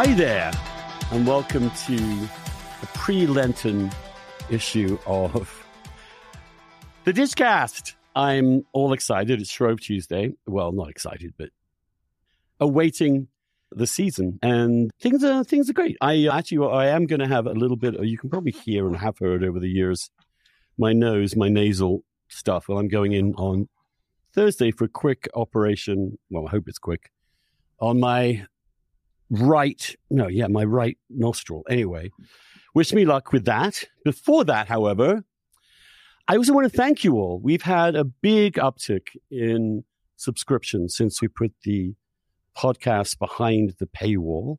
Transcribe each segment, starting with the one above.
Hi there, and welcome to the pre Lenten issue of the Dishcast. I'm all excited. It's Shrove Tuesday. Well, not excited, but awaiting the season, and things are things are great. I actually I am going to have a little bit. You can probably hear and have heard over the years my nose, my nasal stuff. Well, I'm going in on Thursday for a quick operation. Well, I hope it's quick on my right, no, yeah, my right nostril. Anyway, wish me luck with that. Before that, however, I also want to thank you all. We've had a big uptick in subscriptions since we put the podcast behind the paywall.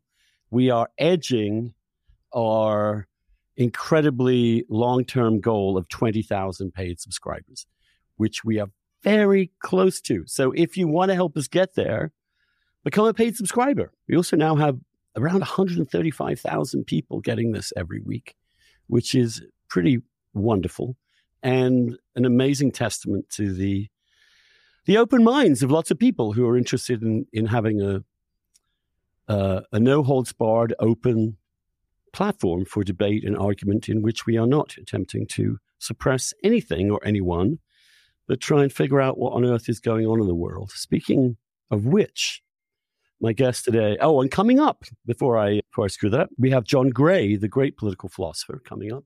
We are edging our incredibly long term goal of 20,000 paid subscribers, which we are very close to. So if you want to help us get there, become a paid subscriber. We also now have around 135,000 people getting this every week, which is pretty wonderful and an amazing testament to the the open minds of lots of people who are interested in in having a uh, a no holds barred open platform for debate and argument in which we are not attempting to suppress anything or anyone, but try and figure out what on earth is going on in the world. Speaking of which, my guest today. Oh, and coming up before I before I screw that up, we have John Gray, the great political philosopher, coming up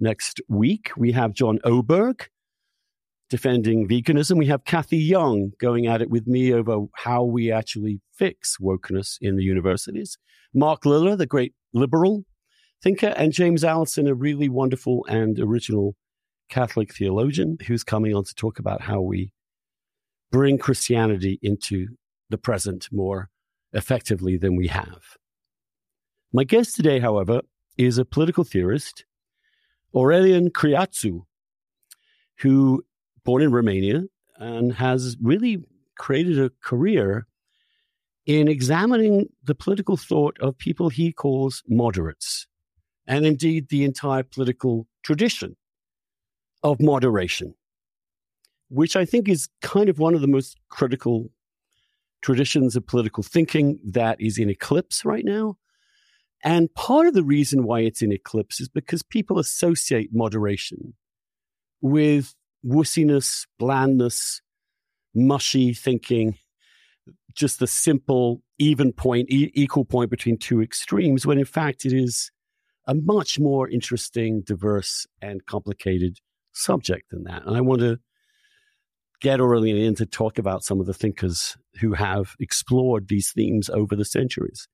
next week. We have John Oberg defending veganism. We have Cathy Young going at it with me over how we actually fix wokeness in the universities. Mark Lilla, the great liberal thinker, and James Alison, a really wonderful and original Catholic theologian who's coming on to talk about how we bring Christianity into the present more effectively than we have. My guest today, however, is a political theorist, Aurelian Craiutu, who born in Romania and has really created a career in examining the political thought of people he calls moderates, and indeed the entire political tradition of moderation, which I think is kind of one of the most critical traditions of political thinking that is in eclipse right now. And part of the reason why it's in eclipse is because people associate moderation with wussiness, blandness, mushy thinking, just the simple, even point, e- equal point between two extremes, when in fact it is a much more interesting, diverse, and complicated subject than that. And I want to get Aurelian in to talk about some of the thinkers who have explored these themes over the centuries,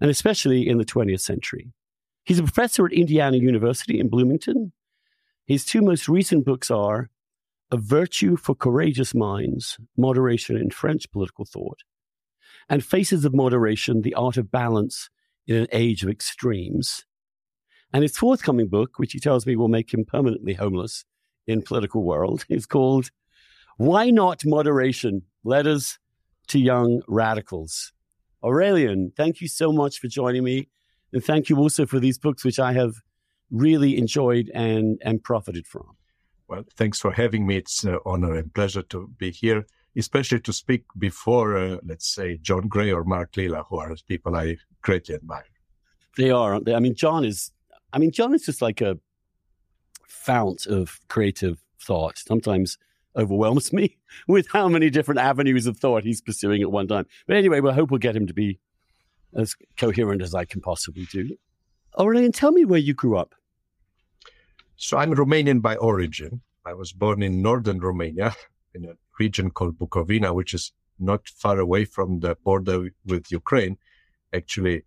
and especially in the 20th century. He's a professor at Indiana University in Bloomington. His two most recent books are A Virtue for Courageous Minds, Moderation in French Political Thought, and Faces of Moderation, The Art of Balance in an Age of Extremes. And his forthcoming book, which he tells me will make him permanently homeless in political world, is called why not moderation? Letters to young radicals. Aurelian, thank you so much for joining me. And thank you also for these books, which I have really enjoyed and, and profited from. Well, thanks for having me. It's an honor and pleasure to be here, especially to speak before, uh, let's say, John Gray or Mark Lilla, who are people I greatly admire. They are, aren't they? I mean, John is, I mean, John is just like a fount of creative thought. Sometimes overwhelms me with how many different avenues of thought he's pursuing at one time. But anyway, we hope we'll get him to be as coherent as I can possibly do. Aurelian, tell me where you grew up. So I'm Romanian by origin. I was born in northern Romania in a region called Bukovina, which is not far away from the border with Ukraine. Actually,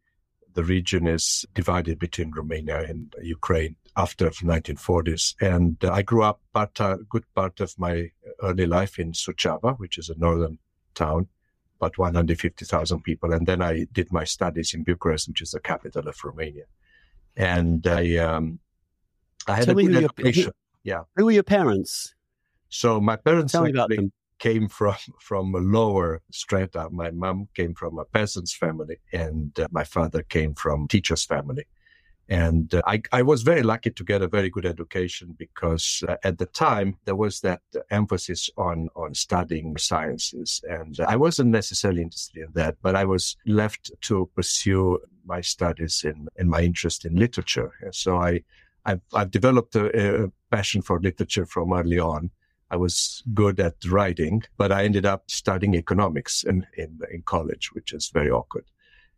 the region is divided between Romania and Ukraine after the 1940s. And uh, I grew up part, a good part of my early life in Suceava, which is a northern town, about 150,000 people. And then I did my studies in Bucharest, which is the capital of Romania. And I, um, I had Tell a good who education. Your, yeah. Who were your parents? So my parents Tell me about them. came from from a lower strata. My mom came from a peasant's family, and uh, my father came from teacher's family. And uh, I, I, was very lucky to get a very good education because uh, at the time there was that emphasis on, on studying sciences. And I wasn't necessarily interested in that, but I was left to pursue my studies and, and my interest in literature. And so I, I've, I've developed a, a passion for literature from early on. I was good at writing, but I ended up studying economics in, in, in college, which is very awkward.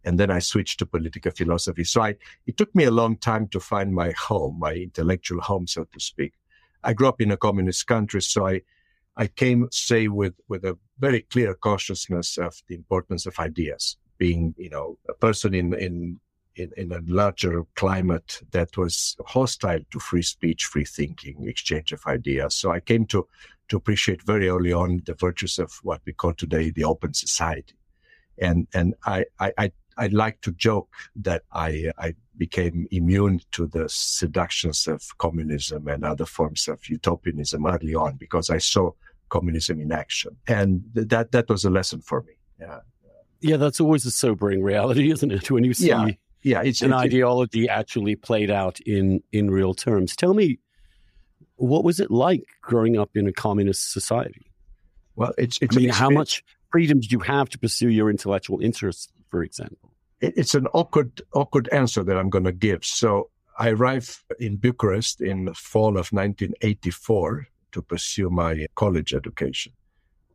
And then I switched to political philosophy. So I, it took me a long time to find my home, my intellectual home, so to speak. I grew up in a communist country, so I, I came, say, with, with a very clear consciousness of the importance of ideas. Being, you know, a person in, in, in, in a larger climate that was hostile to free speech, free thinking, exchange of ideas. So I came to, to appreciate very early on the virtues of what we call today the open society. And, and I, I, I I like to joke that I, I became immune to the seductions of communism and other forms of utopianism early on because I saw communism in action. And that, that was a lesson for me. Yeah. Yeah, that's always a sobering reality, isn't it? When you see yeah, yeah, it's, an it's, ideology actually played out in, in real terms. Tell me, what was it like growing up in a communist society? Well, it's, it's I mean, how much freedom did you have to pursue your intellectual interests, for example? It's an awkward, awkward answer that I'm going to give. So I arrived in Bucharest in the fall of 1984 to pursue my college education.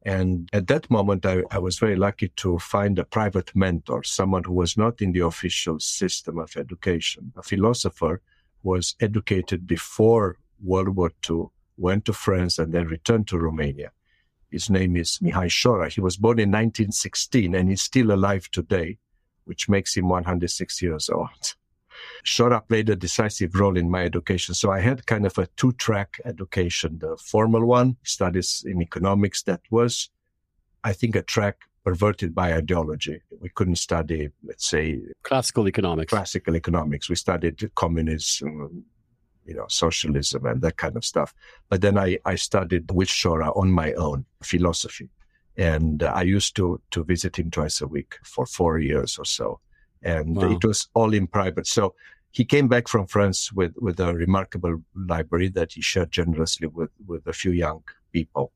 And at that moment, I, I, was very lucky to find a private mentor, someone who was not in the official system of education, a philosopher was educated before World War II, went to France, and then returned to Romania. His name is Mihai Șora. He was born in 1916 and he's still alive today, which makes him 106 years old. Șora played a decisive role in my education. So I had kind of a two track education. The formal one, studies in economics, that was, I think, a track perverted by ideology. We couldn't study, let's say, classical economics. Classical economics. We studied communism, you know, socialism and that kind of stuff. But then I, I studied with Șora on my own philosophy. And I used to, to visit him twice a week for four years or so and wow. it was all in private. So he came back from France with, with a remarkable library that he shared generously with, with a few young people.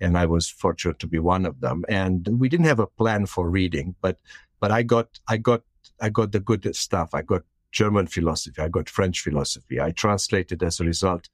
And I was fortunate to be one of them. And we didn't have a plan for reading, but, but I got, I got, I got the good stuff. I got German philosophy. I got French philosophy. I translated as a result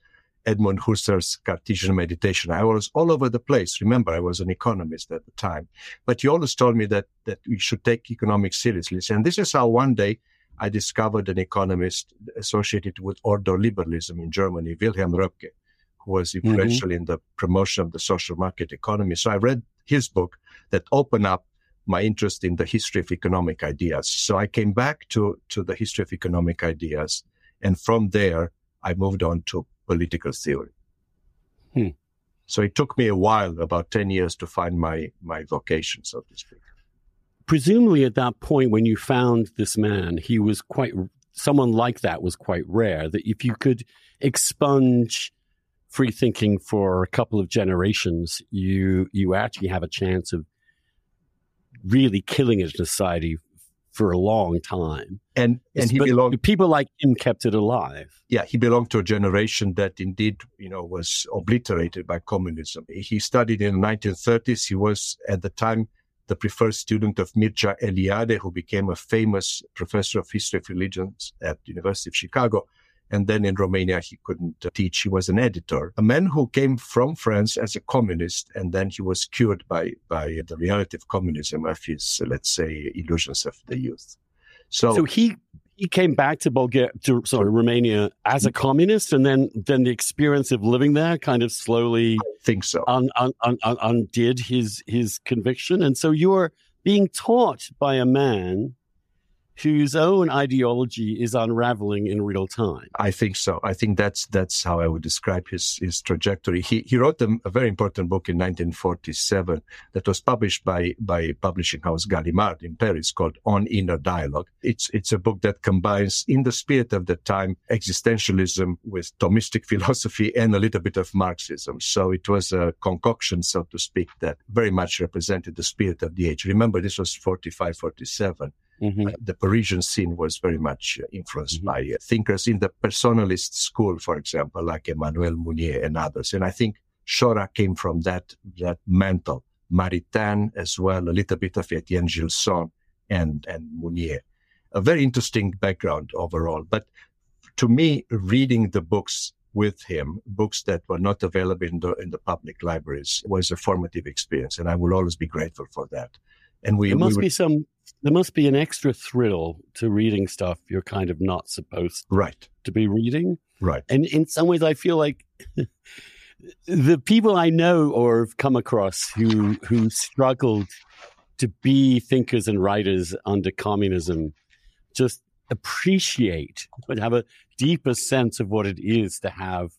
Edmund Husserl's Cartesian meditation. I was all over the place. Remember, I was an economist at the time, but he always told me that, that we should take economics seriously. And this is how one day I discovered an economist associated with ordoliberalism in Germany, Wilhelm Röpke, who was mm-hmm. influential mm-hmm. in the promotion of the social market economy. So I read his book that opened up my interest in the history of economic ideas. So I came back to, to the history of economic ideas. And from there, I moved on to political theory. Hmm. So it took me a while, about 10 years, to find my, my vocation, so to speak. Presumably, at that point, when you found this man, he was quite, someone like that was quite rare. That if you could expunge free thinking for a couple of generations, you, you actually have a chance of really killing a society for a long time. And and he belonged people like him kept it alive. Yeah, he belonged to a generation that indeed, you know, was obliterated by communism. He studied in the 1930s. He was at the time the preferred student of Mircea Eliade, who became a famous professor of history of religions at the University of Chicago. And then in Romania, he couldn't uh, teach. He was an editor, a man who came from France as a communist. And then he was cured by, by the reality of communism of his, uh, let's say, illusions of the youth. So, so he, he came back to Bulgaria, to, sorry, Romania as a communist, and then then the experience of living there kind of slowly, I think so, un, un, un, undid his his conviction, and so you're being taught by a man whose own ideology is unraveling in real time. I think so. I think that's that's how I would describe his his trajectory. He he wrote a, a very important book in 1947 that was published by by publishing house Gallimard in Paris called On Inner Dialogue. It's it's a book that combines in the spirit of the time existentialism with Thomistic philosophy and a little bit of Marxism. So it was a concoction, so to speak, that very much represented the spirit of the age. Remember, this was 45, 47. Mm-hmm. Uh, the Parisian scene was very much uh, influenced mm-hmm. by uh, thinkers in the personalist school, for example, like Emmanuel Mounier and others. And I think Șora came from that, that mantle. Maritain as well, a little bit of Etienne Gilson and, and Mounier. a very interesting background overall. But to me, reading the books with him, books that were not available in the in the public libraries, was a formative experience, and I will always be grateful for that. And we there must we be some there must be an extra thrill to reading stuff you're kind of not supposed right to be reading. Right. And in some ways, I feel like the people I know or have come across who who struggled to be thinkers and writers under communism just appreciate and have a deeper sense of what it is to have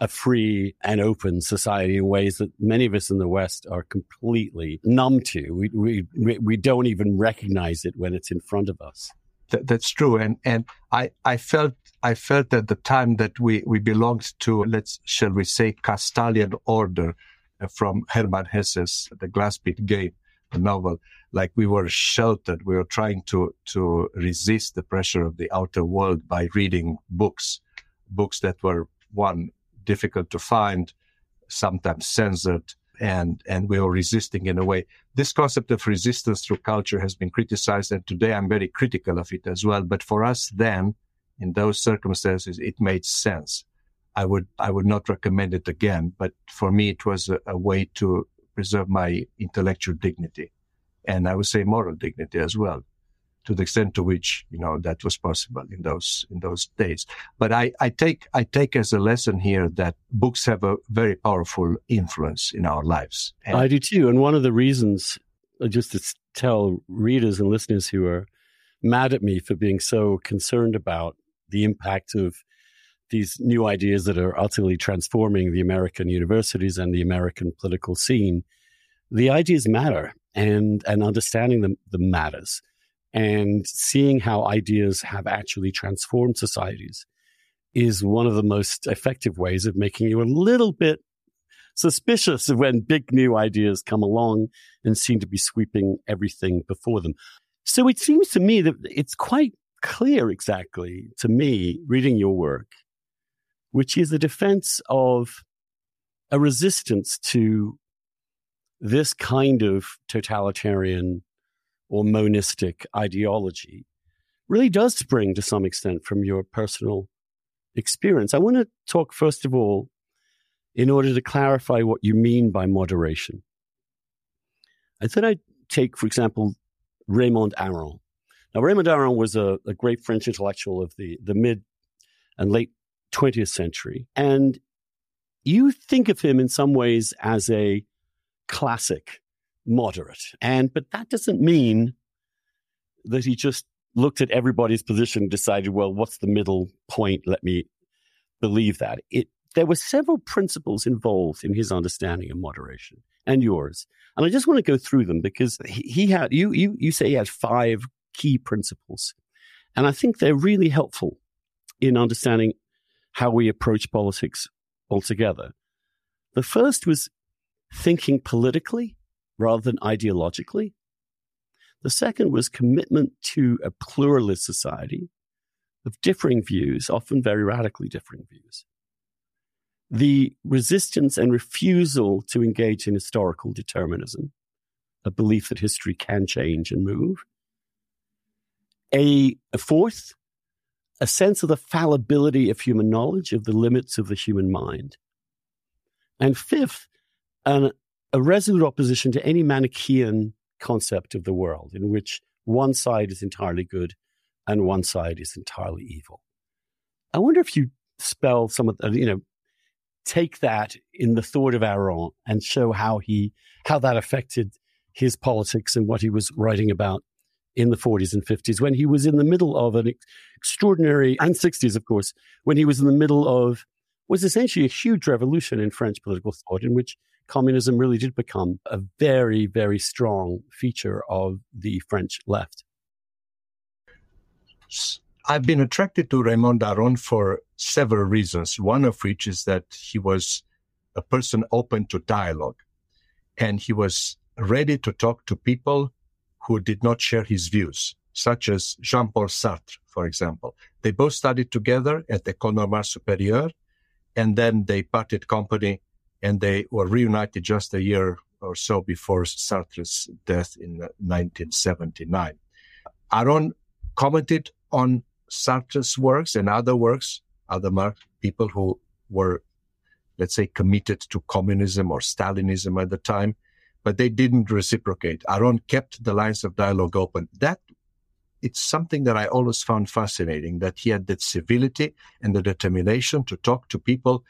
a free and open society in ways that many of us in the West are completely numb to. We, we, we don't even recognize it when it's in front of us. That, that's true. And, and I, I felt, I felt at the time that we, we belonged to, let's, shall we say, Castalian order uh, from Hermann Hesse's The Glass Bead Game, novel. Like we were sheltered. We were trying to, to resist the pressure of the outer world by reading books, books that were one difficult to find, sometimes censored, and and we are resisting in a way. This concept of resistance through culture has been criticized, and today I'm very critical of it as well. But for us then, in those circumstances, it made sense. I would I would not recommend it again, but for me it was a, a way to preserve my intellectual dignity, and I would say moral dignity as well to the extent to which you know that was possible in those in those days. But I, I take I take as a lesson here that books have a very powerful influence in our lives. And I do too, and one of the reasons, uh, just to tell readers and listeners who are mad at me for being so concerned about the impact of these new ideas that are utterly transforming the American universities and the American political scene. The ideas matter, and and understanding them, them matters and seeing how ideas have actually transformed societies is one of the most effective ways of making you a little bit suspicious of when big new ideas come along and seem to be sweeping everything before them. So it seems to me that it's quite clear exactly to me reading your work, which is a defense of a resistance to this kind of totalitarian or monistic ideology really does spring to some extent from your personal experience. I want to talk, first of all, in order to clarify what you mean by moderation. I thought I'd take, for example, Raymond Aron. Now, Raymond Aron was a, a great French intellectual of the, the mid and late 20th century. And you think of him in some ways as a classic moderate. And, but that doesn't mean that he just looked at everybody's position and decided, well, what's the middle point? Let me believe that. It, there were several principles involved in his understanding of moderation and yours. And I just want to go through them because he, had, you, you, you say he had five key principles. And I think they're really helpful in understanding how we approach politics altogether. The first was thinking politically rather than ideologically. The second was commitment to a pluralist society of differing views, often very radically differing views. The resistance and refusal to engage in historical determinism, a belief that history can change and move. A, a fourth, a sense of the fallibility of human knowledge, of the limits of the human mind. And fifth, an a resolute opposition to any Manichaean concept of the world in which one side is entirely good and one side is entirely evil. I wonder if you spell some of the, you know, take that in the thought of Aron and show how he, how that affected his politics and what he was writing about in the 40s and 50s when he was in the middle of an extraordinary, and 60s, of course, when he was in the middle of was essentially a huge revolution in French political thought in which communism really did become a very, very strong feature of the French left. I've been attracted to Raymond Aron for several reasons. One of which is that he was a person open to dialogue and he was ready to talk to people who did not share his views, such as Jean Paul Sartre, for example. They both studied together at the École Normale Supérieure and then they parted company and they were reunited just a year or so before Sartre's death in 1979. Aron commented on Sartre's works and other works, other people who were, let's say, committed to communism or Stalinism at the time, but they didn't reciprocate. Aron kept the lines of dialogue open. That it's something that I always found fascinating that he had that civility and the determination to talk to people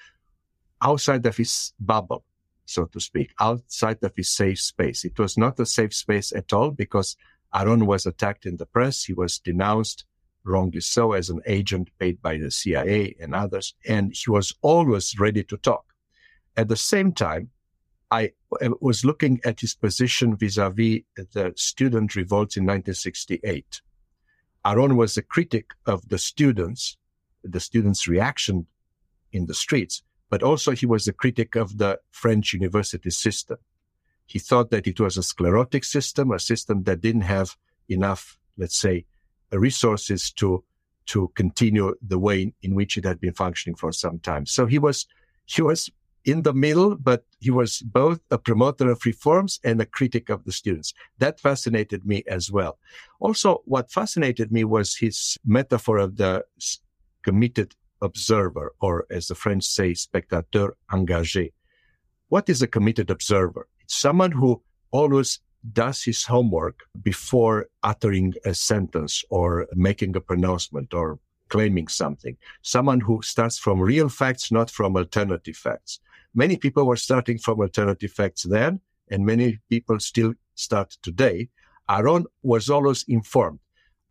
outside of his bubble, so to speak, outside of his safe space. It was not a safe space at all because Aron was attacked in the press. He was denounced wrongly so as an agent paid by the CIA and others. And he was always ready to talk. At the same time, I was looking at his position vis-a-vis the student revolts in 1968. Aron was a critic of the students, the students' reaction in the streets, but also he was a critic of the French university system. He thought that it was a sclerotic system, a system that didn't have enough, let's say, resources to to continue the way in which it had been functioning for some time. So he was he was in the middle, but he was both a promoter of reforms and a critic of the students. That fascinated me as well. Also, what fascinated me was his metaphor of the committed observer, or as the French say, spectateur engagé. What is a committed observer? It's someone who always does his homework before uttering a sentence or making a pronouncement or claiming something. Someone who starts from real facts, not from alternative facts. Many people were starting from alternative facts then, and many people still start today. Aron was always informed.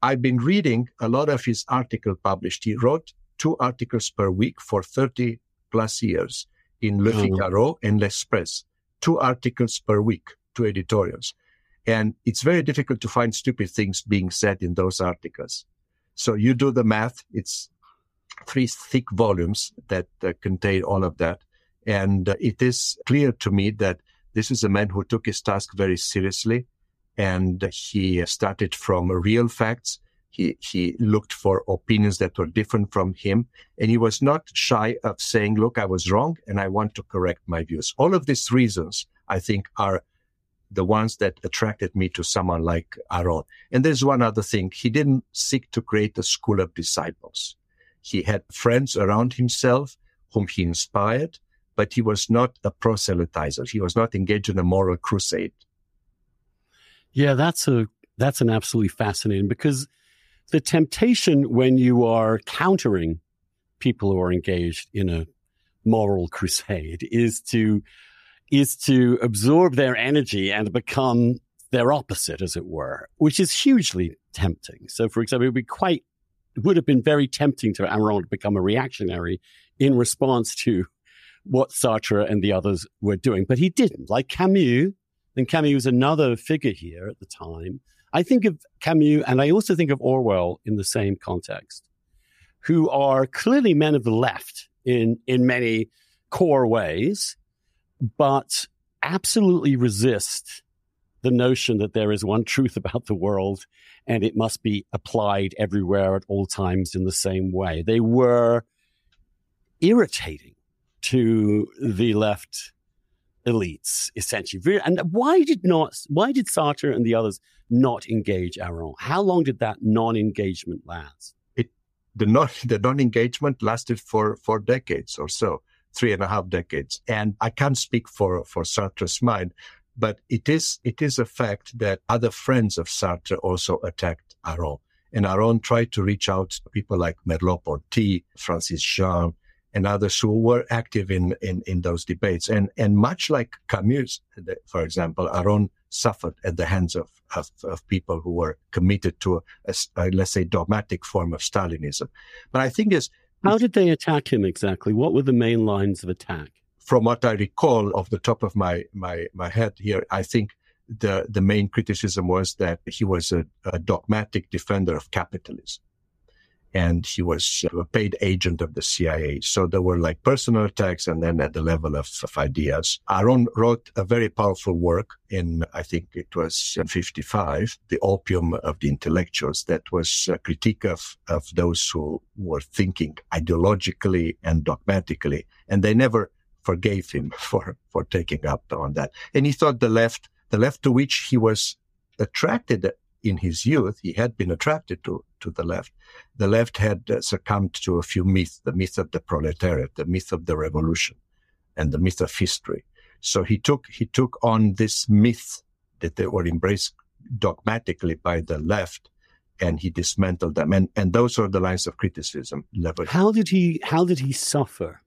I've been reading a lot of his articles published. He wrote two articles per week for 30 plus years in Le mm-hmm. Figaro and L'Express. Two articles per week, two editorials. And it's very difficult to find stupid things being said in those articles. So you do the math. It's three thick volumes that uh, contain all of that. And uh, it is clear to me that this is a man who took his task very seriously and he started from real facts. He, he looked for opinions that were different from him and he was not shy of saying, look, I was wrong and I want to correct my views. All of these reasons, I think, are the ones that attracted me to someone like Aron. And there's one other thing. He didn't seek to create a school of disciples. He had friends around himself whom he inspired, but he was not a proselytizer. He was not engaged in a moral crusade. Yeah, that's a that's an absolutely fascinating because the temptation when you are countering people who are engaged in a moral crusade is to is to absorb their energy and become their opposite, as it were, which is hugely tempting. So, for example, it would be quite, it would have been very tempting to Aron to become a reactionary in response to what Sartre and the others were doing, but he didn't. Like Camus, and Camus was another figure here at the time. I think of Camus and I also think of Orwell in the same context, who are clearly men of the left in, in many core ways but absolutely resist the notion that there is one truth about the world and it must be applied everywhere at all times in the same way. They were irritating to the left elites, essentially. And why did not, why did Sartre and the others not engage Aron? How long did that non-engagement last? It, the non, the non-engagement lasted for, for decades or so three and a half decades. And I can't speak for, for Sartre's mind, but it is, it is a fact that other friends of Sartre also attacked Aron. And Aron tried to reach out to people like Merleau-Ponty, Francis Jean, and others who were active in, in, in those debates. And, and much like Camus, for example, Aron suffered at the hands of, of, of people who were committed to a, a, a, let's say, dogmatic form of Stalinism. But I think is how did they attack him exactly? What were the main lines of attack? From what I recall off the top of my, my, my head here, I think the, the main criticism was that he was a, a dogmatic defender of capitalism and he was a paid agent of the CIA. So there were like personal attacks and then at the level of, of ideas. Aron wrote a very powerful work in, I think it was 55, The Opium of the Intellectuals, that was a critique of, of those who were thinking ideologically and dogmatically. And they never forgave him for, for taking up on that. And he thought the left, the left to which he was attracted in his youth, he had been attracted to, to the left. The left had uh, succumbed to a few myths, the myth of the proletariat, the myth of the revolution, and the myth of history. So he took, he took on this myth that they were embraced dogmatically by the left and he dismantled them. And, and those are the lines of criticism leveled. How did he, how did he suffer?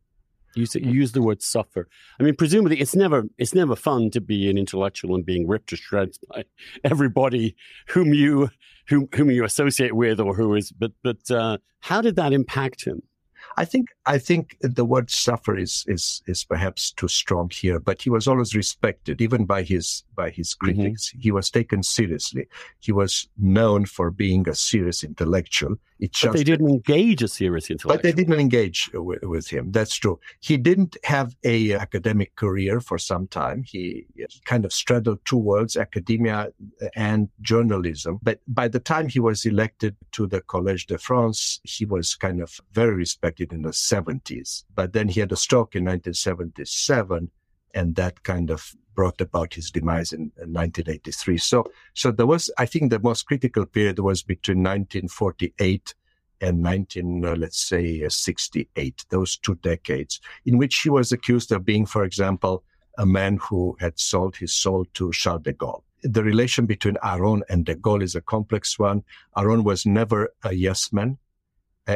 You, you use the word suffer. I mean, presumably, it's never it's never fun to be an intellectual and being ripped to shreds by everybody whom you whom whom you associate with or who is. But but uh, how did that impact him? I think I think the word suffer is is is perhaps too strong here, but he was always respected, even by his by his mm-hmm. critics. Mm-hmm. He was taken seriously. He was known for being a serious intellectual. It but they didn't engage a serious intellectual. But they didn't engage with, with him. That's true. He didn't have a academic career for some time. He kind of straddled two worlds, academia and journalism. But by the time he was elected to the Collège de France, he was kind of very respected in the 70s. But then he had a stroke in 1977 and that kind of brought about his demise in, in 1983. So, so there was, I think the most critical period was between 1948 and 19, uh, let's say, uh, 68, those two decades, in which he was accused of being, for example, a man who had sold his soul to Charles de Gaulle. The relation between Aron and de Gaulle is a complex one. Aron was never a yes man.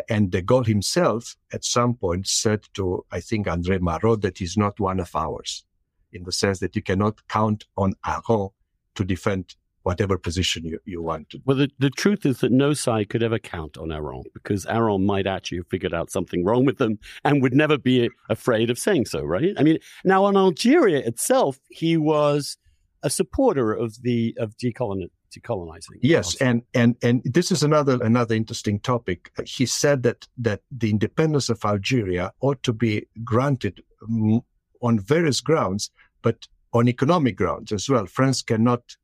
And de Gaulle himself, at some point, said to, I think, André Malraux, that he's not one of ours in the sense that you cannot count on Aron to defend whatever position you, you want to. Well, the, the truth is that no side could ever count on Aron because Aron might actually have figured out something wrong with them and would never be afraid of saying so, right? I mean, now on Algeria itself, he was a supporter of the of decolonizing. Decolonizing. Yes, and and and this is another another interesting topic. He said that that the independence of Algeria ought to be granted mm, on various grounds, but on economic grounds as well. France cannot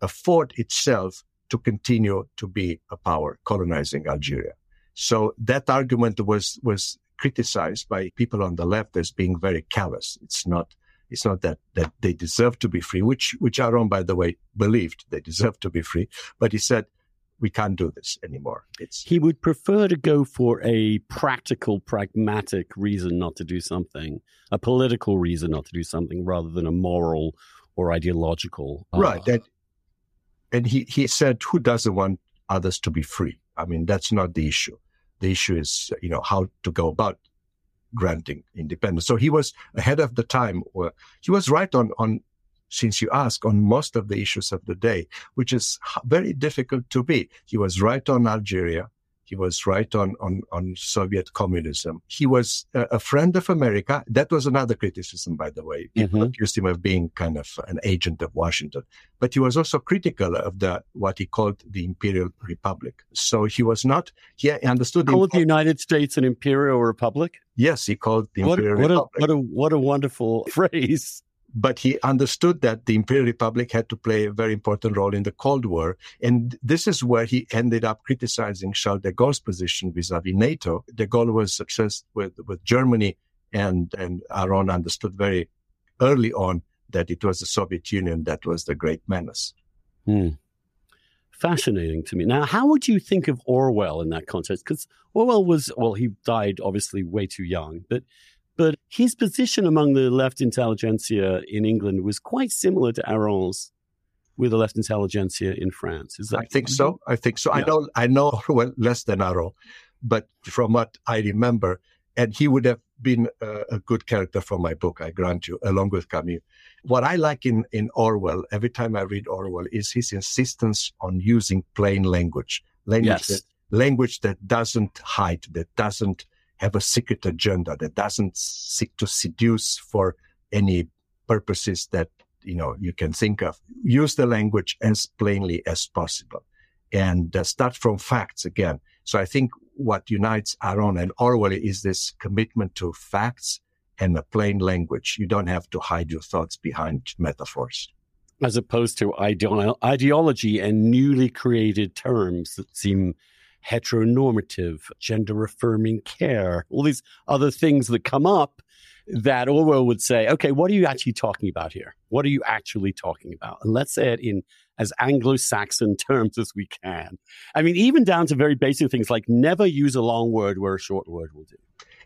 afford itself to continue to be a power colonizing Algeria. So that argument was, was criticized by people on the left as being very callous. It's not, it's not that, that they deserve to be free, which, which Aron, by the way, believed they deserve to be free. But he said, we can't do this anymore. It's he would prefer to go for a practical, pragmatic reason not to do something, a political reason not to do something, rather than a moral or ideological. Uh, right. and and he, he said, who doesn't want others to be free? I mean, that's not the issue. The issue is, you know, how to go about granting independence. So he was ahead of the time. He was right on, on since you ask, on most of the issues of the day, which is very difficult to be. He was right on Algeria. He was right on, on, on Soviet communism. He was a, a friend of America. That was another criticism, by the way. People mm-hmm. accused him of being kind of an agent of Washington. But he was also critical of the, what he called the Imperial Republic. So he was not, he understood. Called the, the United States an Imperial Republic? Yes, he called the what, Imperial what Republic. A, what a, what a wonderful phrase but he understood that the Imperial Republic had to play a very important role in the Cold War. And this is where he ended up criticizing Charles de Gaulle's position vis-a-vis NATO. De Gaulle was obsessed with, with Germany and, and Aron understood very early on that it was the Soviet Union that was the great menace. Hmm. Fascinating to me. Now, how would you think of Orwell in that context? Because Orwell was, well, he died obviously way too young, but but his position among the left intelligentsia in England was quite similar to Aron's with the left intelligentsia in France. Is that? I think so. I think so. Yeah. I don't. I know well less than Aron, but from what I remember, and he would have been a, a, good character for my book. I grant you, along with Camus. What I like in in Orwell, every time I read Orwell, is his insistence on using plain language, language yes. that language that doesn't hide, that doesn't have a secret agenda that doesn't seek to seduce for any purposes that you know you can think of. Use the language as plainly as possible. And uh, start from facts again. So i think what unites aron and orwell is this commitment to facts and a plain language. You don't have to hide your thoughts behind metaphors. As opposed to ideology and newly created terms that seem heteronormative, gender affirming care, all these other things that come up that Orwell would say, okay, what are you actually talking about here? What are you actually talking about? And let's say it in as Anglo Saxon terms as we can. I mean, even down to very basic things like never use a long word where a short word will do.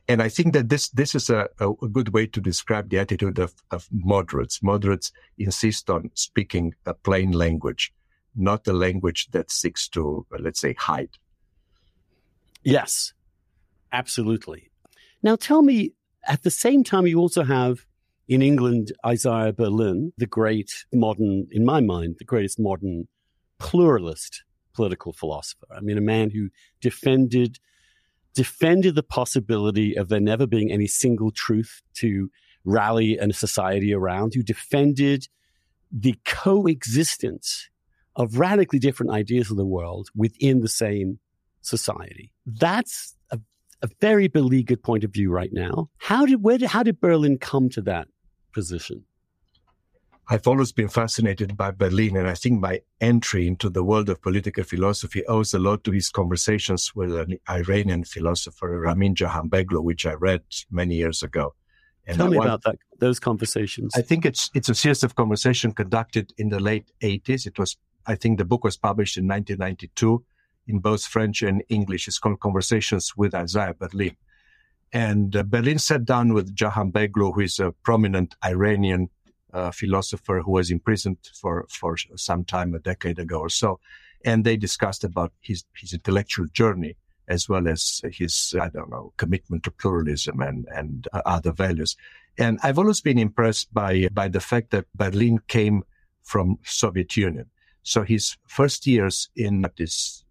And I think that this this is a, a good way to describe the attitude of, of moderates. Moderates insist on speaking a plain language, not a language that seeks to, let's say, hide. Yes, absolutely. Now tell me, at the same time, you also have in England Isaiah Berlin, the great modern, in my mind, the greatest modern pluralist political philosopher. I mean, a man who defended defended the possibility of there never being any single truth to rally a society around, who defended the coexistence of radically different ideas of the world within the same society. That's a, a very beleaguered point of view right now. How did where did, how did Berlin come to that position? I've always been fascinated by Berlin, and I think my entry into the world of political philosophy owes a lot to his conversations with an Iranian philosopher, Ramin Jahanbegloo, which I read many years ago. And Tell me about that, those conversations. I think it's it's a series of conversation conducted in the late 80s. It was, I think, the book was published in 1992 in both French and English. It's called Conversations with Isaiah Berlin. And uh, Berlin sat down with Jahanbegloo, who is a prominent Iranian uh, philosopher who was imprisoned for, for some time, a decade ago or so. And they discussed about his, his intellectual journey as well as his, I don't know, commitment to pluralism and, and uh, other values. And I've always been impressed by, by the fact that Berlin came from Soviet Union. So his first years in this,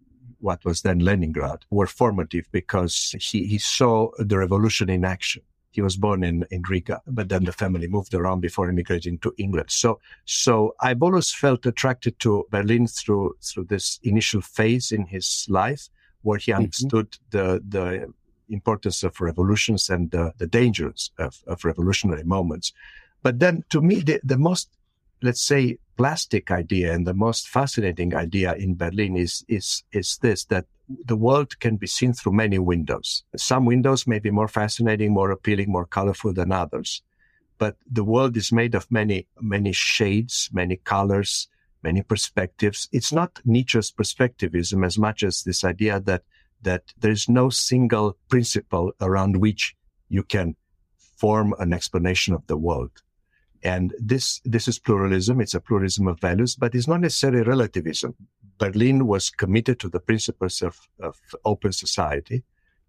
what was then Leningrad were formative because he, he saw the revolution in action. He was born in, in Riga, but then the family moved around before immigrating to England. So, so I've always felt attracted to Berlin through, through this initial phase in his life where he mm-hmm. understood mm-hmm. the, the importance of revolutions and the, the dangers of, of revolutionary moments. But then to me, the, the most, let's say, plastic idea and the most fascinating idea in Berlin is, is, is this, that the world can be seen through many windows. Some windows may be more fascinating, more appealing, more colorful than others. But the world is made of many, many shades, many colors, many perspectives. It's not Nietzsche's perspectivism as much as this idea that, that there's no single principle around which you can form an explanation of the world. And this, this is pluralism. It's a pluralism of values, but it's not necessarily relativism. Berlin was committed to the principles of, of open society.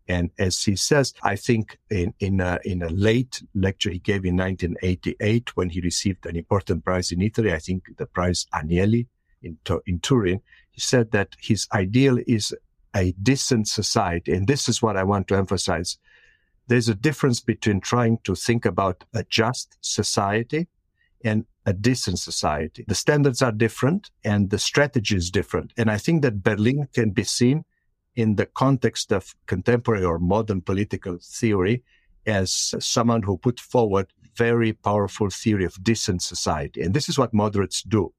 And as he says, I think in, in, a, in a late lecture he gave in 1988 when he received an important prize in Italy, I think the prize Agnelli in, in Turin, he said that his ideal is a decent society. And this is what I want to emphasize there's a difference between trying to think about a just society and a decent society. The standards are different and the strategy is different. And I think that Berlin can be seen in the context of contemporary or modern political theory as someone who put forward very powerful theory of decent society. And this is what moderates do.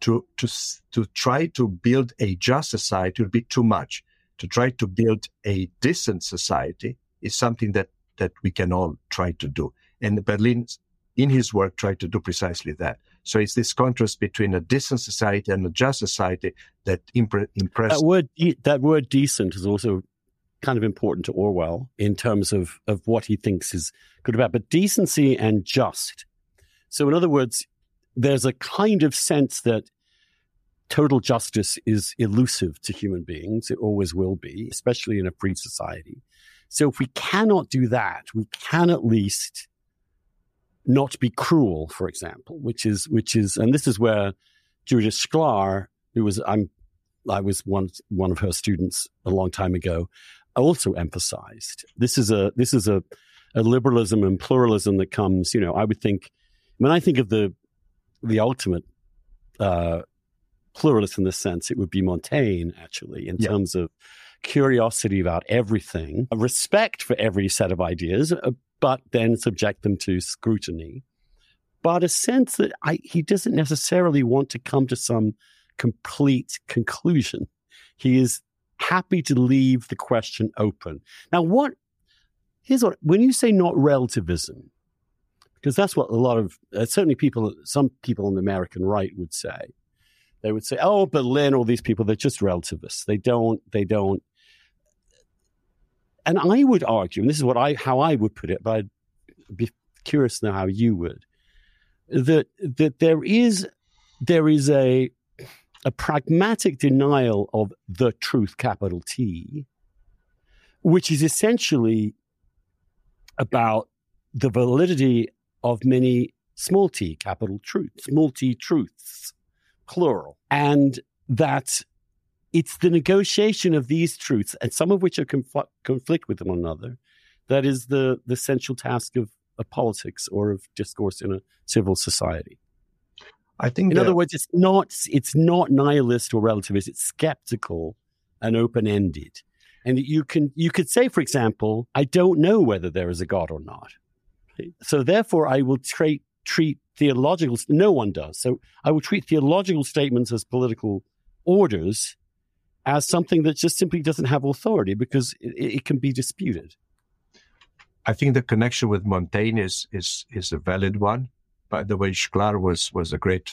To, to, to try to build a just society would be too much. To try to build a decent society is something that, that we can all try to do. And Berlin, in his work, tried to do precisely that. So it's this contrast between a decent society and a just society that impre- impressed. That word, that word decent is also kind of important to Orwell in terms of, of what he thinks is good about, but decency and just. So, in other words, there's a kind of sense that total justice is elusive to human beings. It always will be, especially in a free society. So if we cannot do that, we can at least not be cruel, for example, which is, which is, and this is where Judith Shklar, who was, I'm, I was one, one of her students a long time ago, also emphasized. This is a, this is a, a liberalism and pluralism that comes, you know, I would think, when I think of the, the ultimate, uh, pluralist in this sense, it would be Montaigne, actually, in yeah. terms of curiosity about everything, a respect for every set of ideas, uh, but then subject them to scrutiny. But a sense that I, he doesn't necessarily want to come to some complete conclusion. He is happy to leave the question open. Now, what here's what when you say not relativism, because that's what a lot of uh, certainly people, some people on the American right would say. They would say, "Oh, Berlin, all these people, they're just relativists. They don't, they don't." And I would argue, and this is what I how I would put it, but I'd be curious to know how you would that that there is there is a a pragmatic denial of the truth, capital T, which is essentially about the validity of many small t, capital truths, multi truths, plural, and that it's the negotiation of these truths, and some of which are confl- conflict with one another, that is the, the central task of, of politics or of discourse in a civil society. I think, in other words, it's not it's not nihilist or relativist. It's skeptical and open ended. And you can you could say, for example, I don't know whether there is a God or not. So therefore, I will treat treat theological. No one does. So I will treat theological statements as political orders as something that just simply doesn't have authority because it, it can be disputed. I think the connection with Montaigne is is is a valid one. By the way, Shklar was was a great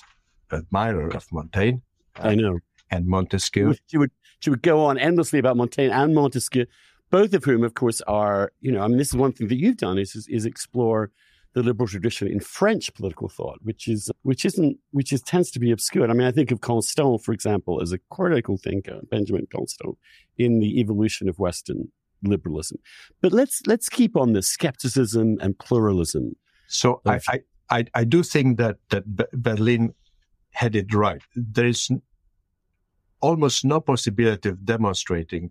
admirer of Montaigne. Uh, I know. And Montesquieu. She would she would go on endlessly about Montaigne and Montesquieu, both of whom, of course, are you know. I mean, this is one thing that you've done is is, is explore the liberal tradition in French political thought, which is which isn't which is tends to be obscured. I mean, I think of Constant, for example, as a critical thinker, Benjamin Constant, in the evolution of Western liberalism. But let's let's keep on this skepticism and pluralism. So of, I, I I do think that that Berlin had it right. There is almost no possibility of demonstrating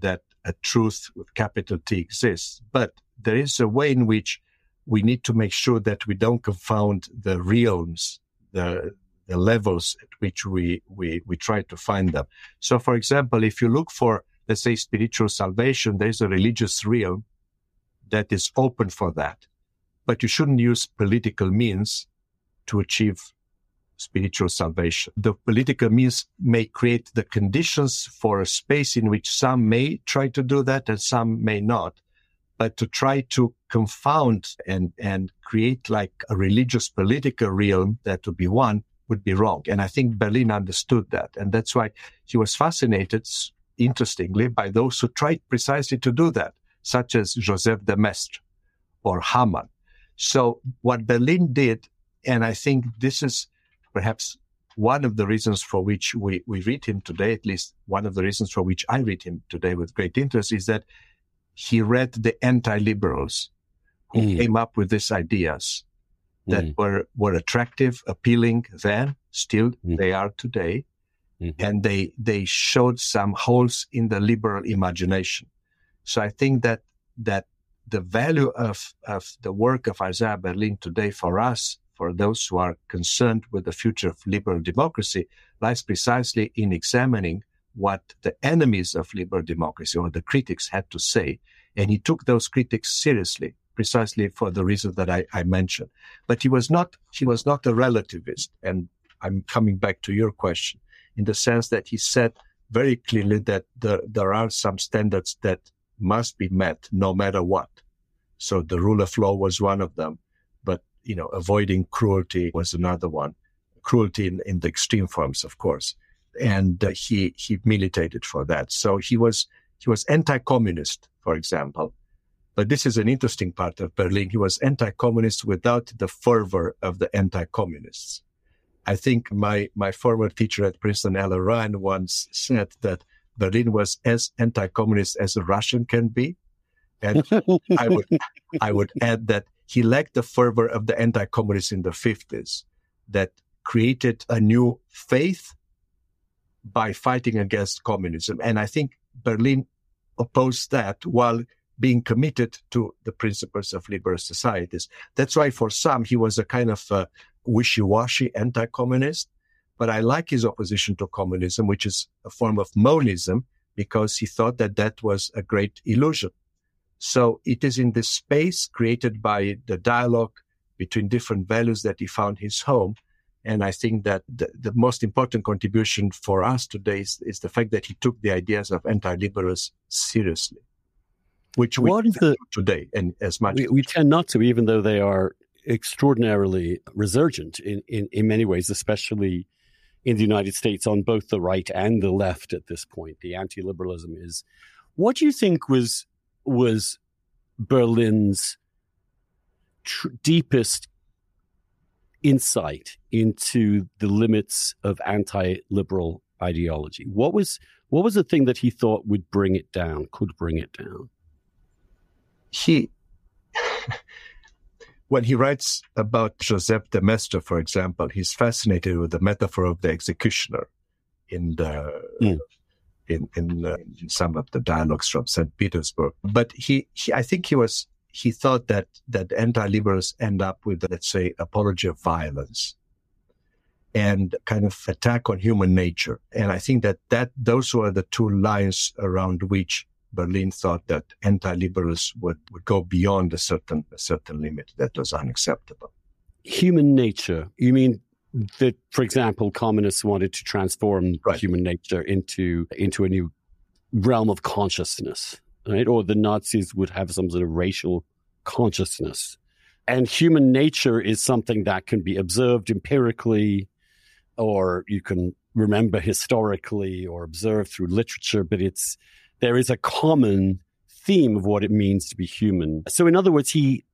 that a truth with capital T exists, but there is a way in which we need to make sure that we don't confound the realms, the the levels at which we, we, we try to find them. So, for example, if you look for let's say spiritual salvation, there's a religious realm that is open for that. But you shouldn't use political means to achieve spiritual salvation. The political means may create the conditions for a space in which some may try to do that and some may not. But to try to confound and, and create like a religious political realm that would be one would be wrong. And I think Berlin understood that. And that's why he was fascinated interestingly, by those who tried precisely to do that, such as Joseph de Maistre or Hamann. So what Berlin did, and I think this is perhaps one of the reasons for which we, we read him today, at least one of the reasons for which I read him today with great interest, is that he read the anti-liberals who mm. came up with these ideas that mm. were, were attractive, appealing then, still mm. they are today. Mm-hmm. And they, they showed some holes in the liberal imagination. So I think that, that the value of, of the work of Isaiah Berlin today for us, for those who are concerned with the future of liberal democracy, lies precisely in examining what the enemies of liberal democracy or the critics had to say. And he took those critics seriously, precisely for the reason that I, I mentioned. But he was not, he was not a relativist. And I'm coming back to your question in the sense that he said very clearly that there, there are some standards that must be met no matter what. So the rule of law was one of them, but you know, avoiding cruelty was another one. Cruelty in, in the extreme forms, of course. And uh, he, he militated for that. So he was, he was anti-communist, for example. But this is an interesting part of Berlin. He was anti-communist without the fervor of the anti-communists. I think my, my former teacher at Princeton, Alan Ryan, once said that Berlin was as anti-communist as a Russian can be. And I would, I would add that he lacked the fervor of the anti-communists in the 50s that created a new faith by fighting against communism. And I think Berlin opposed that while being committed to the principles of liberal societies. That's why for some, he was a kind of wishy-washy anti-communist. But I like his opposition to communism, which is a form of monism, because he thought that that was a great illusion. So it is in this space created by the dialogue between different values that he found his home. And I think that the, the most important contribution for us today is, is, the fact that he took the ideas of anti-liberals seriously. which we what is the, today and as much we, we, tend not to, even though they are extraordinarily resurgent in, in, in many ways, especially in the United States on both the right and the left at this point. The anti-liberalism is. What do you think was was Berlin's tr- deepest insight into the limits of anti-liberal ideology? What was what was the thing that he thought would bring it down, could bring it down? He when he writes about Joseph de Maistre, for example, he's fascinated with the metaphor of the executioner in the mm. in in, uh, in, some of the dialogues from St. Petersburg. But he, he, I think he was he thought that that anti-liberals end up with let's say apology of violence and kind of attack on human nature. And I think that that those were the two lines around which Berlin thought that anti-liberals would, would go beyond a certain a certain limit that was unacceptable. Human nature. You mean that, for example, communists wanted to transform right. human nature into into a new realm of consciousness, right? Or the Nazis would have some sort of racial consciousness. And human nature is something that can be observed empirically, or you can remember historically or observe through literature, but it's there is a common theme of what it means to be human. So in other words, he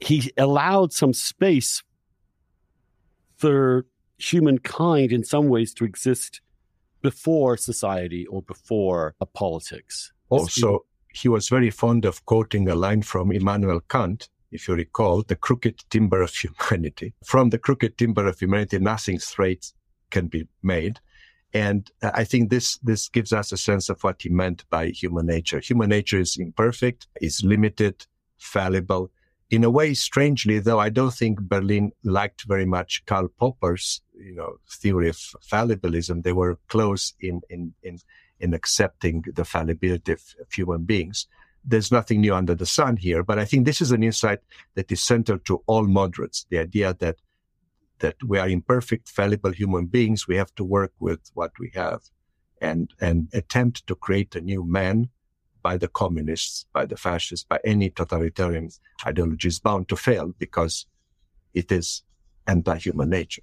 he allowed some space for humankind in some ways to exist before society or before a politics. Also, he was very fond of quoting a line from Immanuel Kant, if you recall, the crooked timber of humanity. From the crooked timber of humanity, nothing straight can be made. And uh, I think this, this gives us a sense of what he meant by human nature. Human nature is imperfect, is limited, fallible. In a way, strangely, though, I don't think Berlin liked very much Karl Popper's, you know, theory of fallibilism. They were close in, in, in, in accepting the fallibility of, of human beings there's nothing new under the sun here. But I think this is an insight that is central to all moderates. The idea that that we are imperfect, fallible human beings. We have to work with what we have and, and attempt to create a new man by the communists, by the fascists, by any totalitarian ideology is bound to fail because it is anti-human nature.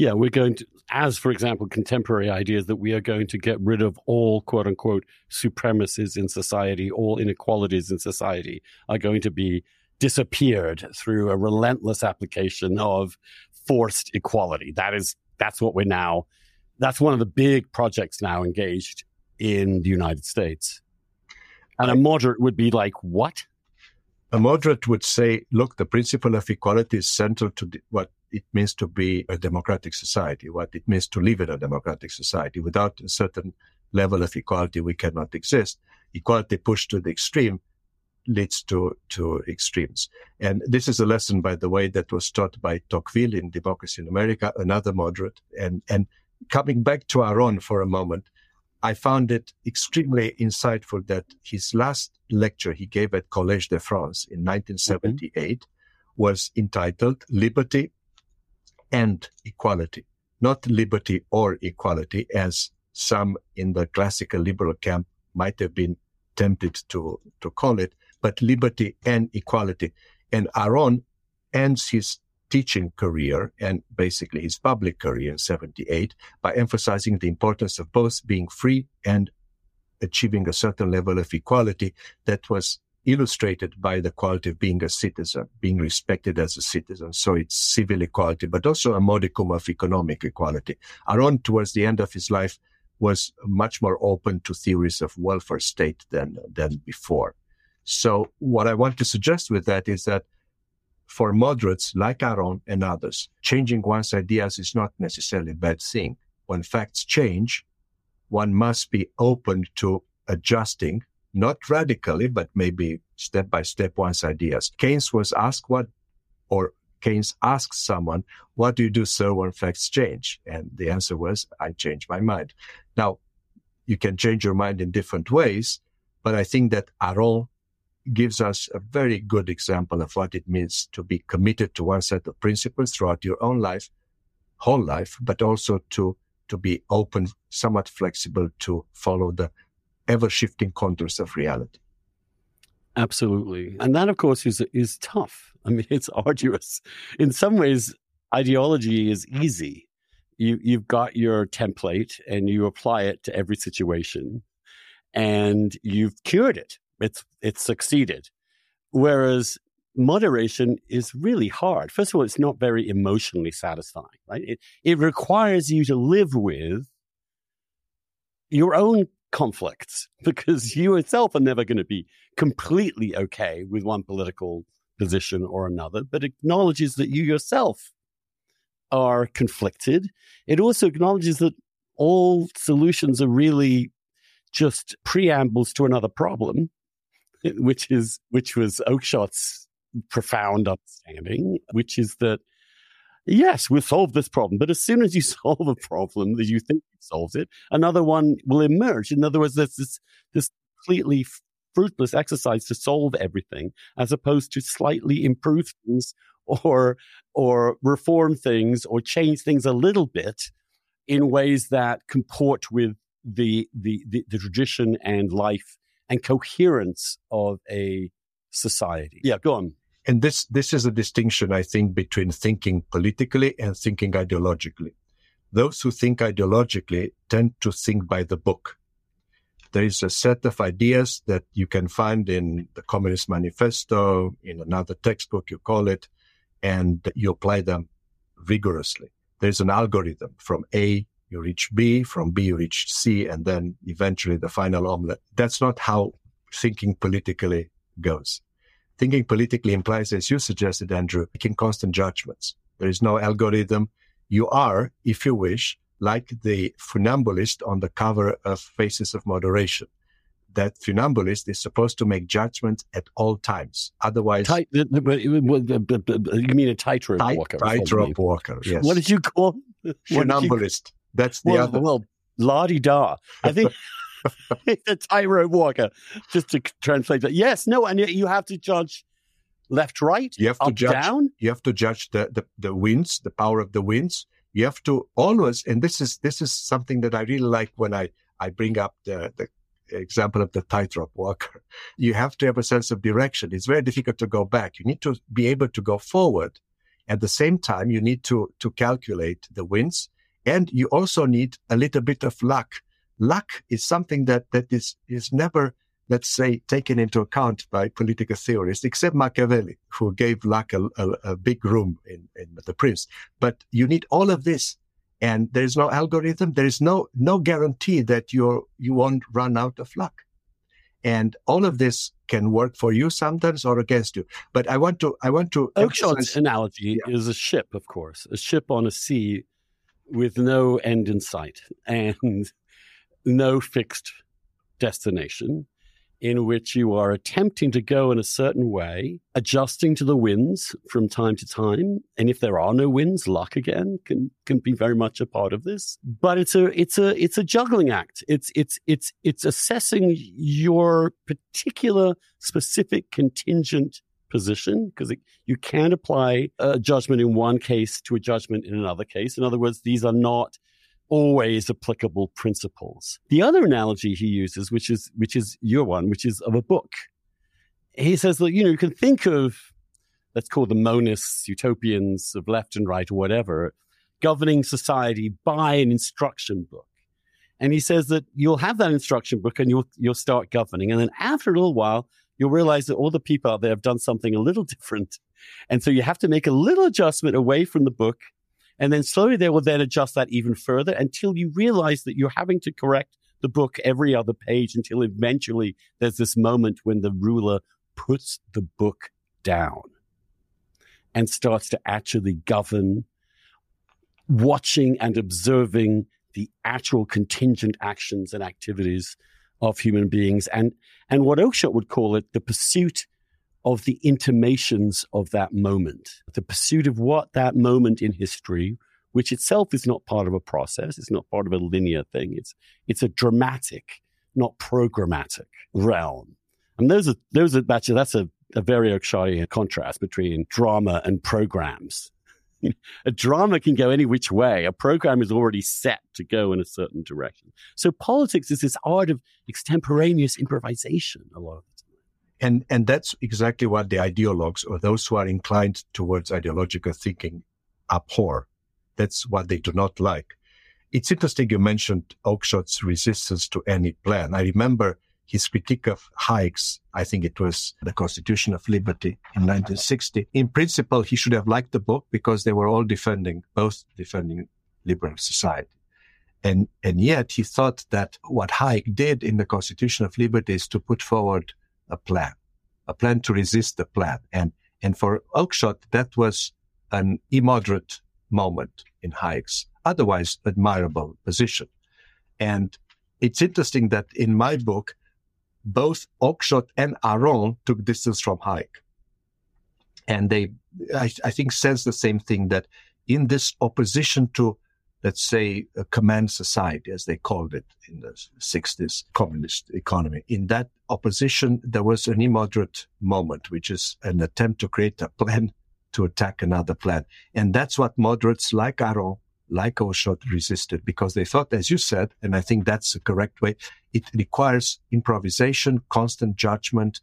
Yeah, we're going to, as for example, contemporary ideas that we are going to get rid of all quote unquote supremacies in society, all inequalities in society are going to be disappeared through a relentless application of forced equality. That is, that's what we're now, that's one of the big projects now engaged in the United States. And a moderate would be like, what? A moderate would say, look, the principle of equality is central to what it means to be a democratic society, what it means to live in a democratic society. Without a certain level of equality, we cannot exist. Equality pushed to the extreme leads to, to extremes. And this is a lesson, by the way, that was taught by Tocqueville in Democracy in America, another moderate. And, and coming back to Aron for a moment, I found it extremely insightful that his last lecture he gave at Collège de France in 1978 mm-hmm. was entitled Liberty and Equality, not liberty or equality, as some in the classical liberal camp might have been tempted to, to call it, but liberty and equality. And Aron ends his teaching career and basically his public career in 78 by emphasizing the importance of both being free and achieving a certain level of equality that was illustrated by the quality of being a citizen, being respected as a citizen. So it's civil equality, but also a modicum of economic equality. Aron, towards the end of his life, was much more open to theories of welfare state than, than before. So what I want to suggest with that is that for moderates like Aron and others, changing one's ideas is not necessarily a bad thing. When facts change, one must be open to adjusting, not radically, but maybe step by step one's ideas. Keynes was asked what, or Keynes asked someone, what do you do, sir, when facts change? And the answer was, I change my mind. Now, you can change your mind in different ways, but I think that Aron gives us a very good example of what it means to be committed to one set of principles throughout your own life, whole life, but also to, to be open, somewhat flexible to follow the ever shifting contours of reality. Absolutely. And that, of course, is, is tough. I mean, it's arduous. In some ways, ideology is easy. You, you've got your template and you apply it to every situation and you've cured it. It's, it's succeeded. Whereas moderation is really hard. First of all, it's not very emotionally satisfying, right? It, it requires you to live with your own conflicts because mm-hmm. you yourself are never going to be completely okay with one political position or another, but acknowledges that you yourself are conflicted. It also acknowledges that all solutions are really just preambles to another problem, which is which was Oakeshott's profound understanding, which is that yes, we'll solve this problem. But as soon as you solve a problem that you think you've solved it, another one will emerge. In other words, there's this, this completely fruitless exercise to solve everything as opposed to slightly improve things or, or reform things or change things a little bit in ways that comport with the, the, the, the tradition and life and coherence of a society. Yeah, go on and this this is a distinction I think between thinking politically and thinking ideologically. Those who think ideologically tend to think by the book. There is a set of ideas that you can find in the Communist Manifesto, in another textbook, you call it, and you apply them rigorously. There's an algorithm from A, you reach B, from B, you reach C, and then eventually the final omelette. That's not how thinking politically goes. Thinking politically implies, as you suggested, Andrew, making constant judgments. There is no algorithm. You are, if you wish, like the funambulist on the cover of Faces of Moderation. That funambulist is supposed to make judgments at all times. Otherwise, Tight, you mean a tightrope tight, walker? Tightrope walker. Yes. What did you call funambulist? That's the well, other. Well, la di da. I think a tightrope walker, just to translate that. Yes, no, and you have to judge left, right, you have to up, judge, down. You have to judge the, the, the winds, the power of the winds. You have to always, and this is this is something that I really like when I I bring up the the example of the tightrope walker. You have to have a sense of direction. It's very difficult to go back. You need to be able to go forward. At the same time, you need to to calculate the winds, and you also need a little bit of luck luck is something that, that is, is never, let's say, taken into account by political theorists, except Machiavelli, who gave luck a, a, a big room in, in The Prince. But you need all of this. And there is no algorithm. There is no, no guarantee that you're, you won't run out of luck. And all of this can work for you sometimes or against you. But I want to, I want to. Oakeshott's analogy yeah. is a ship, of course, a ship on a sea with no end in sight. And no fixed destination in which you are attempting to go in a certain way, adjusting to the winds from time to time. And if there are no winds, luck again can can be very much a part of this. But it's a it's a it's a juggling act. It's it's it's it's assessing your particular specific contingent position because you can't apply a judgment in one case to a judgment in another case. In other words, these are not always applicable principles. The other analogy he uses, which is which is your one, which is of a book. He says that you know you can think of let's call the monists, utopians of left and right or whatever, governing society by an instruction book. And he says that you'll have that instruction book and you'll you'll start governing. And then after a little while, you'll realize that all the people out there have done something a little different. And so you have to make a little adjustment away from the book and then slowly they will then adjust that even further until you realize that you're having to correct the book every other page until eventually there's this moment when the ruler puts the book down and starts to actually govern, watching and observing the actual contingent actions and activities of human beings. And, and what Oakeshott would call it the pursuit of the intimations of that moment, the pursuit of what that moment in history, which itself is not part of a process, it's not part of a linear thing. It's it's a dramatic, not programmatic realm. And those are those are actually that's a, a very Oakeshottian contrast between drama and programs. a drama can go any which way. A program is already set to go in a certain direction. So politics is this art of extemporaneous improvisation a lot of And, and that's exactly what the ideologues or those who are inclined towards ideological thinking abhor. That's what they do not like. It's interesting you mentioned Oakeshott's resistance to any plan. I remember his critique of Hayek's, I think it was the Constitution of Liberty in 1960. In principle, he should have liked the book because they were all defending, both defending liberal society. And, and yet he thought that what Hayek did in the Constitution of Liberty is to put forward a plan, a plan to resist the plan. And, and for Oakeshott, that was an immoderate moment in Hayek's otherwise admirable position. And it's interesting that in my book, both Oakeshott and Aron took distance from Hayek. And they, I, I, think, says the same thing that in this opposition to, let's say, a command society, as they called it in the 60s, communist economy, in that opposition, there was an immoderate moment, which is an attempt to create a plan to attack another plan. And that's what moderates like Aron like Oakeshott resisted because they thought, as you said, and I think that's the correct way, it requires improvisation, constant judgment,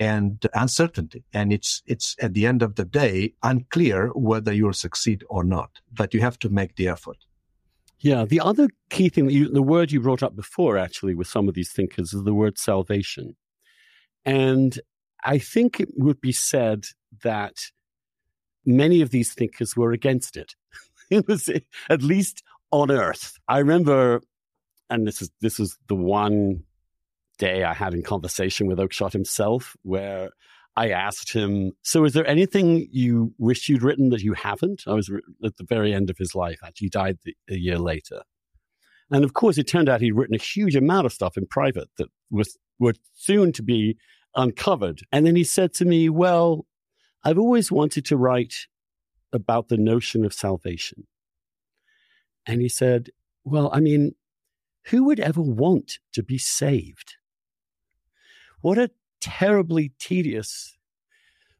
and uncertainty. And it's, it's at the end of the day unclear whether you'll succeed or not, but you have to make the effort. Yeah. The other key thing, that you, the word you brought up before, actually, with some of these thinkers is the word salvation. And I think it would be said that many of these thinkers were against it. it was at least on Earth. I remember, and this is this was the one day I had in conversation with Oakeshott himself, where I asked him, "So, is there anything you wish you'd written that you haven't?" I was at the very end of his life. Actually, he died a year later, and of course, it turned out he'd written a huge amount of stuff in private that was were soon to be uncovered. And then he said to me, "Well, I've always wanted to write about the notion of salvation. And he said, Well, I mean, who would ever want to be saved? What a terribly tedious,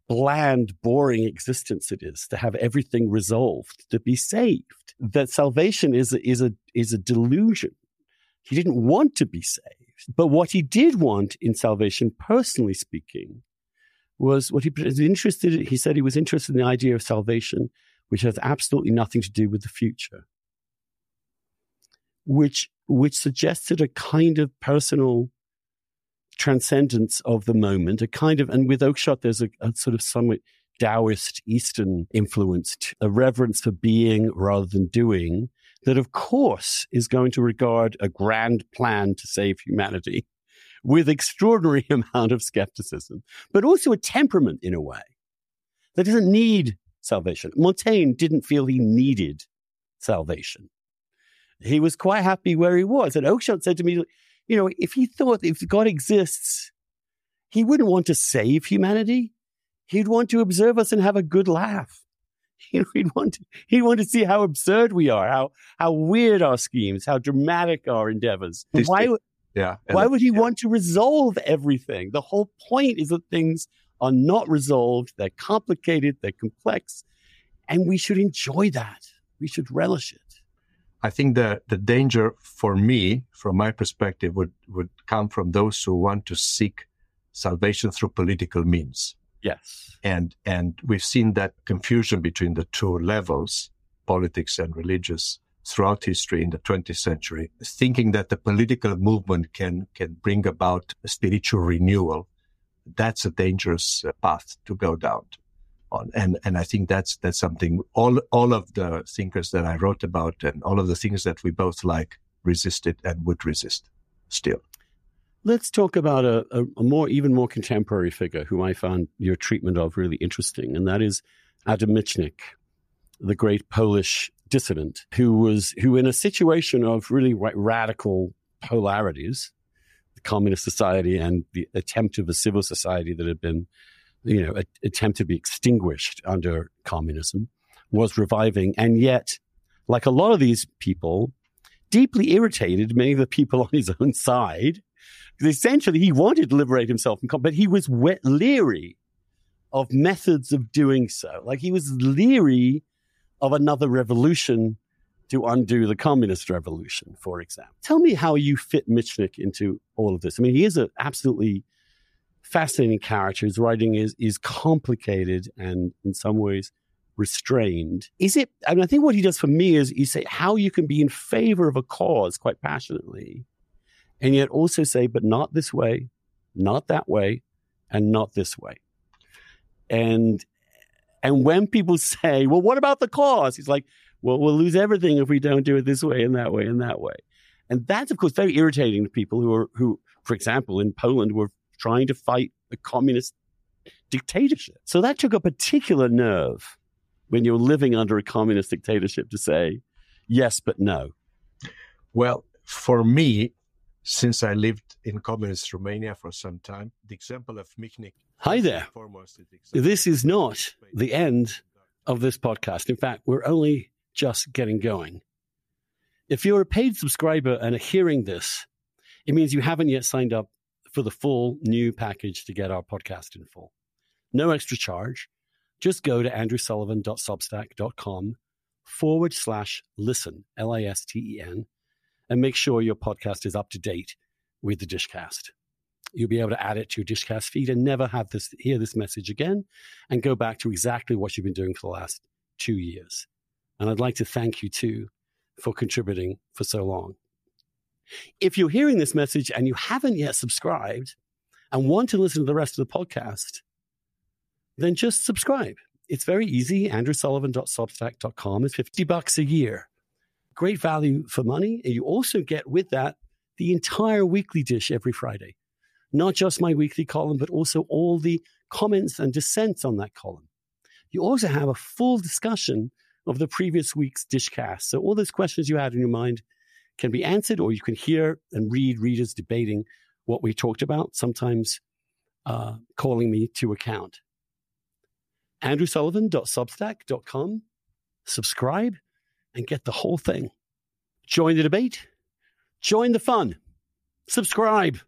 bland, boring existence it is to have everything resolved, to be saved. That salvation is is a, is a delusion. He didn't want to be saved. But what he did want in salvation, personally speaking, was what he was interested in. He said he was interested in the idea of salvation, which has absolutely nothing to do with the future, which, which suggested a kind of personal transcendence of the moment, a kind of, and with Oakeshott, there's a, a sort of somewhat Taoist Eastern influenced, a reverence for being rather than doing, that of course is going to regard a grand plan to save humanity with extraordinary amount of skepticism, but also a temperament in a way that doesn't need salvation. Montaigne didn't feel he needed salvation. He was quite happy where he was. And Oakeshott said to me, you know, if he thought if God exists, he wouldn't want to save humanity. He'd want to observe us and have a good laugh. You know, he'd want to, he'd want to see how absurd we are, how how weird our schemes, how dramatic our endeavors. Why, yeah. Why would he yeah. want to resolve everything? The whole point is that things are not resolved. They're complicated. They're complex. And we should enjoy that. We should relish it. I think the, the danger for me, from my perspective, would, would come from those who want to seek salvation through political means. Yes. And, and we've seen that confusion between the two levels, politics and religious, throughout history in the 20th century, thinking that the political movement can, can bring about a spiritual renewal. That's a dangerous uh, path to go down And, and I think that's, that's something all, all of the thinkers that I wrote about and all of the things that we both like resisted and would resist still. Let's talk about a, a, a more, even more contemporary figure who I found your treatment of really interesting, and that is Adam Michnik, the great Polish dissident who was who in a situation of really radical polarities, the communist society and the attempt of a civil society that had been, you know, a, attempt to be extinguished under communism, was reviving, and yet, like a lot of these people, deeply irritated many of the people on his own side. Because essentially, he wanted to liberate himself from, but he was leery of methods of doing so. Like he was leery of another revolution to undo the communist revolution, for example. Tell me how you fit Michnik into all of this. I mean, he is an absolutely fascinating character. His writing is is complicated and in some ways restrained. Is it? I mean, I think what he does for me is you say how you can be in favor of a cause quite passionately, and yet also say, but not this way, not that way, and not this way. And and when people say, well, what about the cause? He's like, well, we'll lose everything if we don't do it this way and that way and that way. And that's, of course, very irritating to people who are, who, for example, in Poland were trying to fight a communist dictatorship. So that took a particular nerve when you're living under a communist dictatorship to say yes, but no. Well, for me, since I lived in communist Romania for some time, the example of Michnik. Hi there. This is not the end of this podcast. In fact, we're only just getting going. If you're a paid subscriber and are hearing this, it means you haven't yet signed up for the full new package to get our podcast in full. No extra charge. Just go to andrewsullivan.substack.com forward slash listen, L I S T E N, and make sure your podcast is up to date with the Dishcast. You'll be able to add it to your Dishcast feed and never have this hear this message again and go back to exactly what you've been doing for the last two years. And I'd like to thank you too for contributing for so long. If you're hearing this message and you haven't yet subscribed and want to listen to the rest of the podcast, then just subscribe. It's very easy. AndrewSullivan.substack.com is 50 bucks a year. Great value for money. And you also get with that the entire weekly dish every Friday. Not just my weekly column, but also all the comments and dissents on that column. You also have a full discussion of the previous week's dishcast. So all those questions you had in your mind can be answered, or you can hear and read readers debating what we talked about, sometimes uh, calling me to account. AndrewSullivan.substack.com. Subscribe and get the whole thing. Join the debate. Join the fun. Subscribe.